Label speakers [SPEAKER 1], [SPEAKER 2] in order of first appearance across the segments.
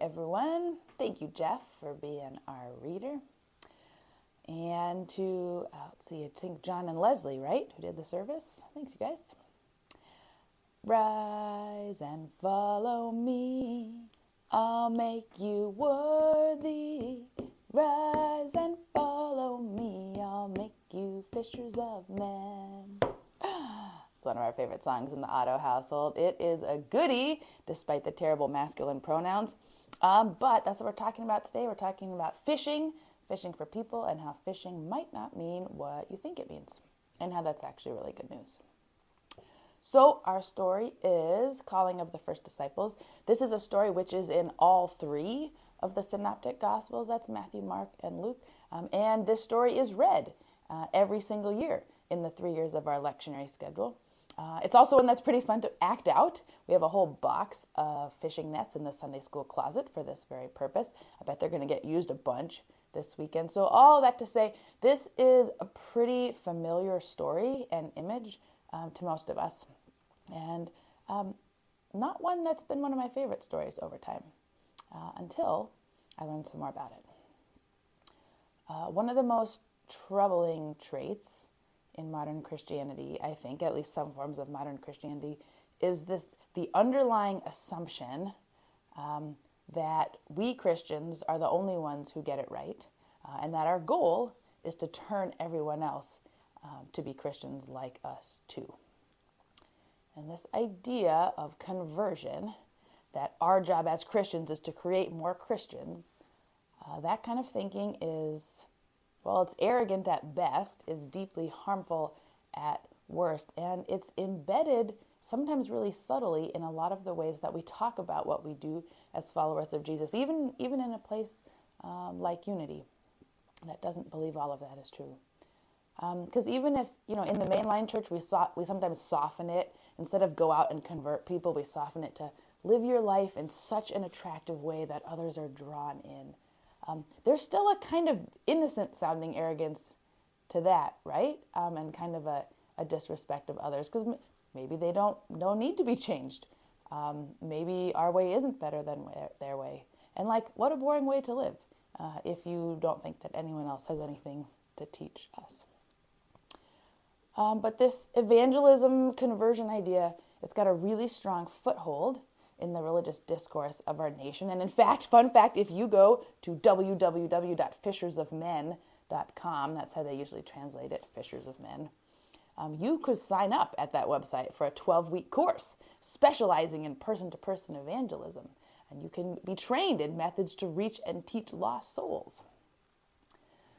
[SPEAKER 1] everyone. Thank you, Jeff, for being our reader. And to, uh, let's see, I think John and Leslie, right, who did the service. Thanks, you guys. Rise and follow me. I'll make you worthy. Rise and follow me. I'll make you fishers of men. It's one of our favorite songs in the Otto household. It is a goody, despite the terrible masculine pronouns. Um, but that's what we're talking about today. We're talking about fishing, fishing for people, and how fishing might not mean what you think it means, and how that's actually really good news. So, our story is Calling of the First Disciples. This is a story which is in all three of the Synoptic Gospels that's Matthew, Mark, and Luke. Um, and this story is read uh, every single year in the three years of our lectionary schedule. Uh, it's also one that's pretty fun to act out. We have a whole box of fishing nets in the Sunday school closet for this very purpose. I bet they're going to get used a bunch this weekend. So, all that to say, this is a pretty familiar story and image um, to most of us, and um, not one that's been one of my favorite stories over time uh, until I learned some more about it. Uh, one of the most troubling traits in modern Christianity, I think, at least some forms of modern Christianity, is this the underlying assumption um, that we Christians are the only ones who get it right, uh, and that our goal is to turn everyone else um, to be Christians like us too. And this idea of conversion, that our job as Christians is to create more Christians, uh, that kind of thinking is while it's arrogant at best, is deeply harmful at worst. And it's embedded, sometimes really subtly, in a lot of the ways that we talk about what we do as followers of Jesus, even, even in a place um, like Unity that doesn't believe all of that is true. Because um, even if, you know, in the mainline church, we, so, we sometimes soften it. Instead of go out and convert people, we soften it to live your life in such an attractive way that others are drawn in um, there's still a kind of innocent sounding arrogance to that, right? Um, and kind of a, a disrespect of others because m- maybe they don't don't need to be changed. Um, maybe our way isn't better than their way. And like, what a boring way to live uh, if you don't think that anyone else has anything to teach us. Um, but this evangelism conversion idea, it's got a really strong foothold in the religious discourse of our nation. And in fact, fun fact if you go to www.fishersofmen.com, that's how they usually translate it, Fishers of Men, um, you could sign up at that website for a 12 week course specializing in person to person evangelism. And you can be trained in methods to reach and teach lost souls.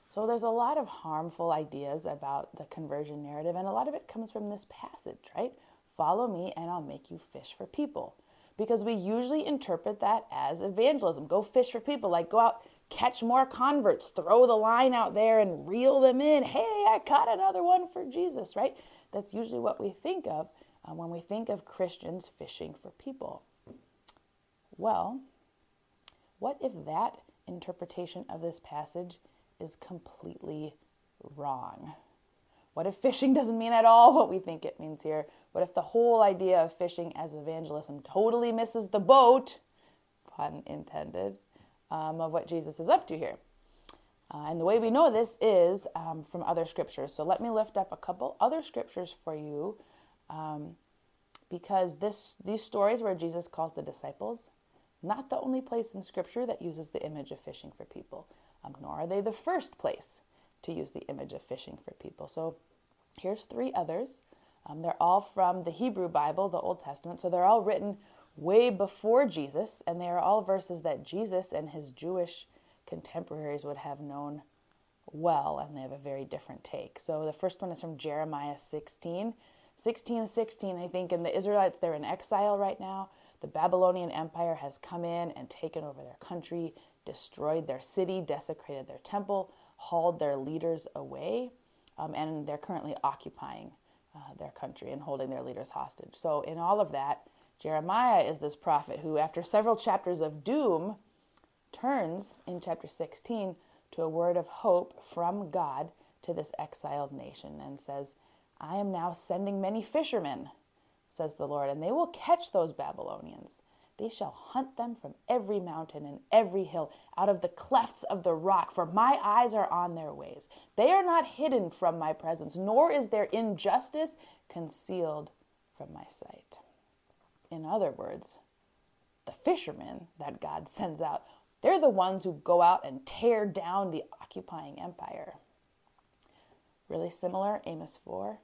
[SPEAKER 1] So there's a lot of harmful ideas about the conversion narrative, and a lot of it comes from this passage, right? Follow me, and I'll make you fish for people because we usually interpret that as evangelism. Go fish for people, like go out, catch more converts, throw the line out there and reel them in. Hey, I caught another one for Jesus, right? That's usually what we think of uh, when we think of Christians fishing for people. Well, what if that interpretation of this passage is completely wrong? What if fishing doesn't mean at all what we think it means here? What if the whole idea of fishing as evangelism totally misses the boat, pun intended, um, of what Jesus is up to here? Uh, and the way we know this is um, from other scriptures. So let me lift up a couple other scriptures for you um, because this, these stories where Jesus calls the disciples, not the only place in scripture that uses the image of fishing for people, um, nor are they the first place to use the image of fishing for people. So here's three others. Um, they're all from the Hebrew Bible, the Old Testament. So they're all written way before Jesus, and they are all verses that Jesus and his Jewish contemporaries would have known well, and they have a very different take. So the first one is from Jeremiah 16. 16, 16, I think, and the Israelites, they're in exile right now. The Babylonian Empire has come in and taken over their country, destroyed their city, desecrated their temple, hauled their leaders away, um, and they're currently occupying uh, their country and holding their leaders hostage. So, in all of that, Jeremiah is this prophet who, after several chapters of doom, turns in chapter 16 to a word of hope from God to this exiled nation and says, I am now sending many fishermen, says the Lord, and they will catch those Babylonians they shall hunt them from every mountain and every hill, out of the clefts of the rock, for my eyes are on their ways. They are not hidden from my presence, nor is their injustice concealed from my sight. In other words, the fishermen that God sends out, they're the ones who go out and tear down the occupying empire. Really similar, Amos 4.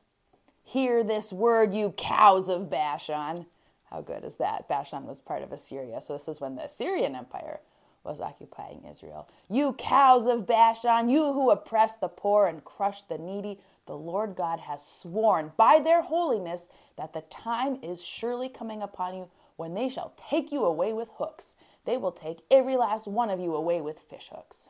[SPEAKER 1] Hear this word, you cows of Bashan. How good is that? Bashan was part of Assyria. So this is when the Assyrian Empire was occupying Israel. You cows of Bashan, you who oppress the poor and crush the needy, the Lord God has sworn by their holiness that the time is surely coming upon you when they shall take you away with hooks. They will take every last one of you away with fish hooks.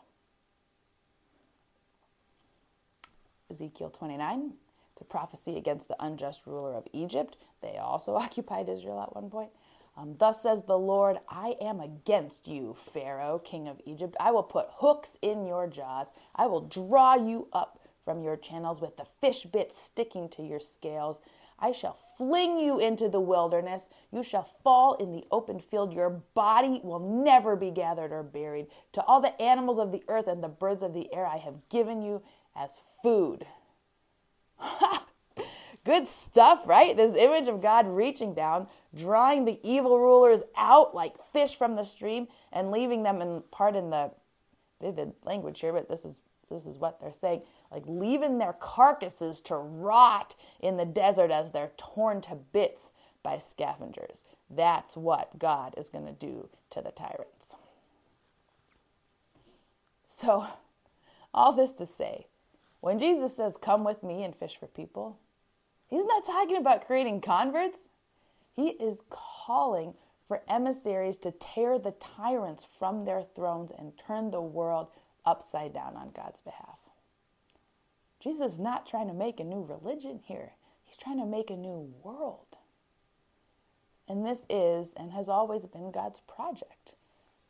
[SPEAKER 1] Ezekiel 29. A prophecy against the unjust ruler of Egypt. They also occupied Israel at one point. Um, Thus says the Lord, I am against you, Pharaoh, king of Egypt. I will put hooks in your jaws. I will draw you up from your channels with the fish bits sticking to your scales. I shall fling you into the wilderness. You shall fall in the open field. Your body will never be gathered or buried. To all the animals of the earth and the birds of the air I have given you as food. Good stuff, right? This image of God reaching down, drawing the evil rulers out like fish from the stream, and leaving them in part in the vivid language here, but this is this is what they're saying, like leaving their carcasses to rot in the desert as they're torn to bits by scavengers. That's what God is going to do to the tyrants. So, all this to say, when Jesus says, Come with me and fish for people, he's not talking about creating converts. He is calling for emissaries to tear the tyrants from their thrones and turn the world upside down on God's behalf. Jesus is not trying to make a new religion here, he's trying to make a new world. And this is and has always been God's project.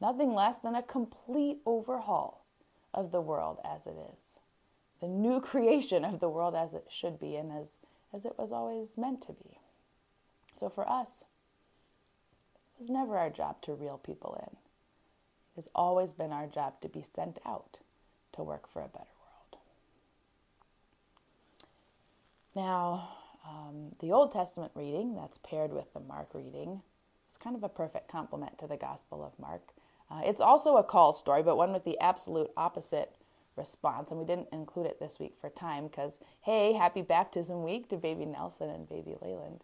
[SPEAKER 1] Nothing less than a complete overhaul of the world as it is the new creation of the world as it should be and as, as it was always meant to be. So for us, it was never our job to reel people in. It has always been our job to be sent out to work for a better world. Now, um, the Old Testament reading that's paired with the Mark reading is kind of a perfect complement to the Gospel of Mark. Uh, it's also a call story, but one with the absolute opposite response. And we didn't include it this week for time because, hey, happy baptism week to baby Nelson and baby Leyland.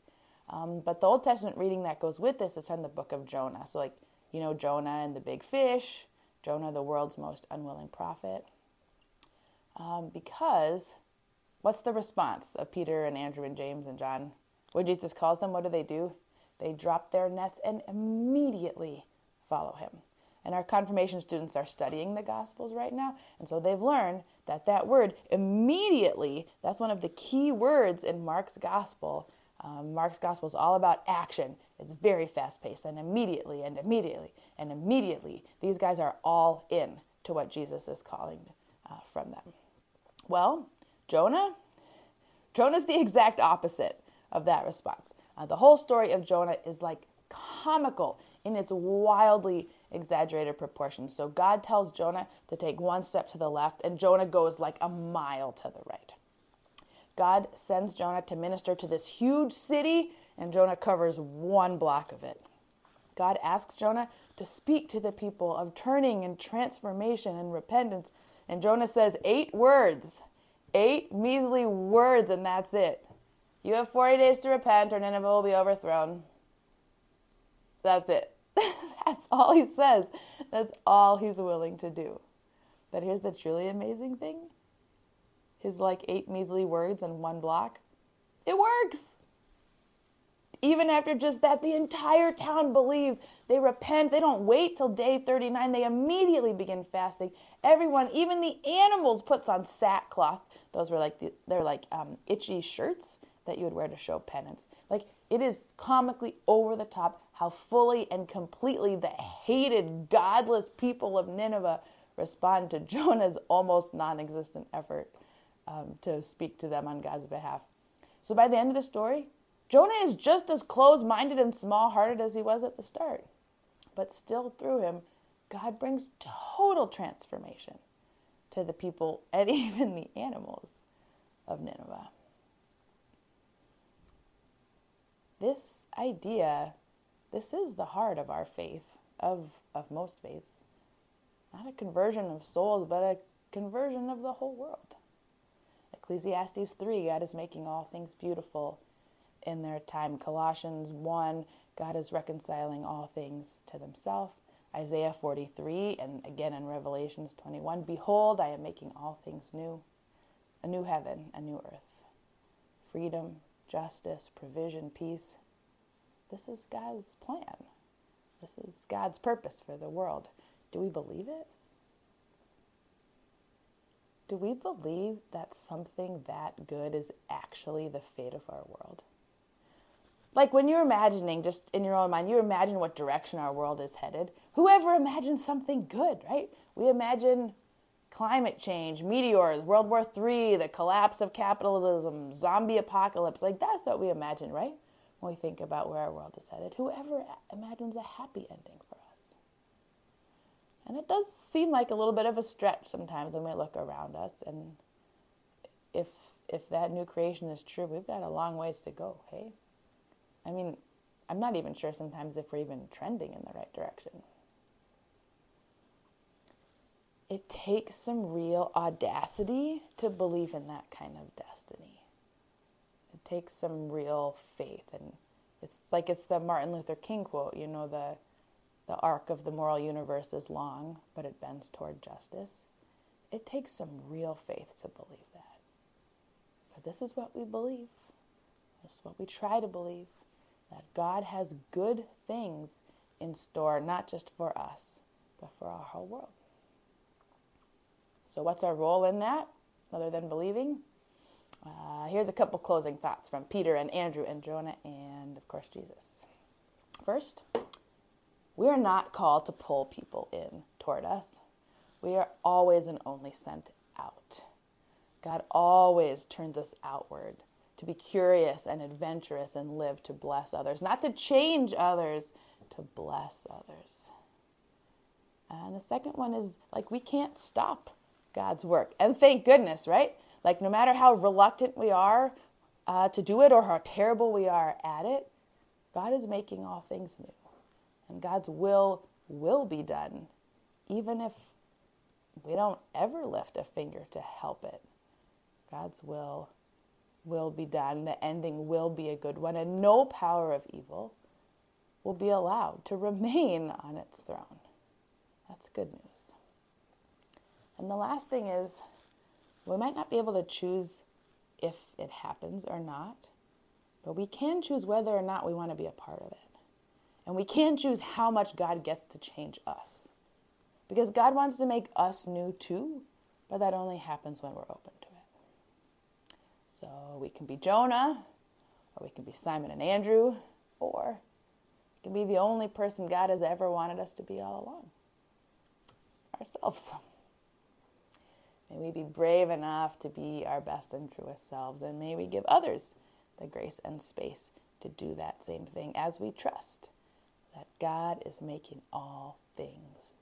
[SPEAKER 1] Um, but the Old Testament reading that goes with this is from the book of Jonah. So, like, you know, Jonah and the big fish, Jonah, the world's most unwilling prophet. Um, because what's the response of Peter and Andrew and James and John? When Jesus calls them, what do they do? They drop their nets and immediately follow him. And our confirmation students are studying the Gospels right now. And so they've learned that that word immediately, that's one of the key words in Mark's Gospel. Um, Mark's Gospel is all about action. It's very fast paced. And immediately, and immediately, and immediately, these guys are all in to what Jesus is calling uh, from them. Well, Jonah, Jonah's the exact opposite of that response. Uh, the whole story of Jonah is like comical in its wildly exaggerated proportions. So God tells Jonah to take one step to the left, and Jonah goes like a mile to the right. God sends Jonah to minister to this huge city, and Jonah covers one block of it. God asks Jonah to speak to the people of turning and transformation and repentance. And Jonah says eight words, eight measly words, and that's it. You have 40 days to repent, or Nineveh will be overthrown. That's it. That's all he says. That's all he's willing to do. But here's the truly amazing thing his like eight measly words in one block. It works. Even after just that, the entire town believes. They repent. They don't wait till day 39. They immediately begin fasting. Everyone, even the animals, puts on sackcloth. Those were like the, they're like um, itchy shirts that you would wear to show penance. Like it is comically over the top how fully and completely the hated, godless people of Nineveh respond to Jonah's almost non existent effort um, to speak to them on God's behalf. So by the end of the story, Jonah is just as close minded and small hearted as he was at the start. But still, through him, God brings total transformation to the people and even the animals of Nineveh. This idea, this is the heart of our faith, of, of most faiths. Not a conversion of souls, but a conversion of the whole world. Ecclesiastes 3, God is making all things beautiful in their time. Colossians 1, God is reconciling all things to Himself. Isaiah 43, and again in Revelations 21, Behold, I am making all things new, a new heaven, a new earth. Freedom, justice, provision, peace. This is God's plan. This is God's purpose for the world. Do we believe it? Do we believe that something that good is actually the fate of our world? Like when you're imagining, just in your own mind, you imagine what direction our world is headed. Whoever imagines something good, right? We imagine climate change, meteors, World War III, the collapse of capitalism, zombie apocalypse. Like that's what we imagine, right? When we think about where our world is headed. Whoever imagines a happy ending for us. And it does seem like a little bit of a stretch sometimes when we look around us. And if if that new creation is true, we've got a long ways to go, hey? I mean, I'm not even sure sometimes if we're even trending in the right direction. It takes some real audacity to believe in that kind of destiny. Takes some real faith and it's like it's the Martin Luther King quote, you know, the the arc of the moral universe is long, but it bends toward justice. It takes some real faith to believe that. But this is what we believe. This is what we try to believe that God has good things in store, not just for us, but for our whole world. So, what's our role in that, other than believing? Uh, here's a couple closing thoughts from Peter and Andrew and Jonah, and of course, Jesus. First, we are not called to pull people in toward us. We are always and only sent out. God always turns us outward to be curious and adventurous and live to bless others, not to change others, to bless others. And the second one is like we can't stop God's work. And thank goodness, right? Like no matter how reluctant we are uh, to do it or how terrible we are at it, God is making all things new. And God's will will be done, even if we don't ever lift a finger to help it. God's will will be done, the ending will be a good one, and no power of evil will be allowed to remain on its throne. That's good news. And the last thing is, we might not be able to choose if it happens or not, but we can choose whether or not we want to be a part of it. And we can choose how much God gets to change us. Because God wants to make us new too, but that only happens when we're open to it. so we can be Jonah, or we can be Simon and Andrew, or we can be the only person God has ever wanted us to be all along ourselves. May we be brave enough to be our best and truest selves, and may we give others the grace and space to do that same thing as we trust that God is making all things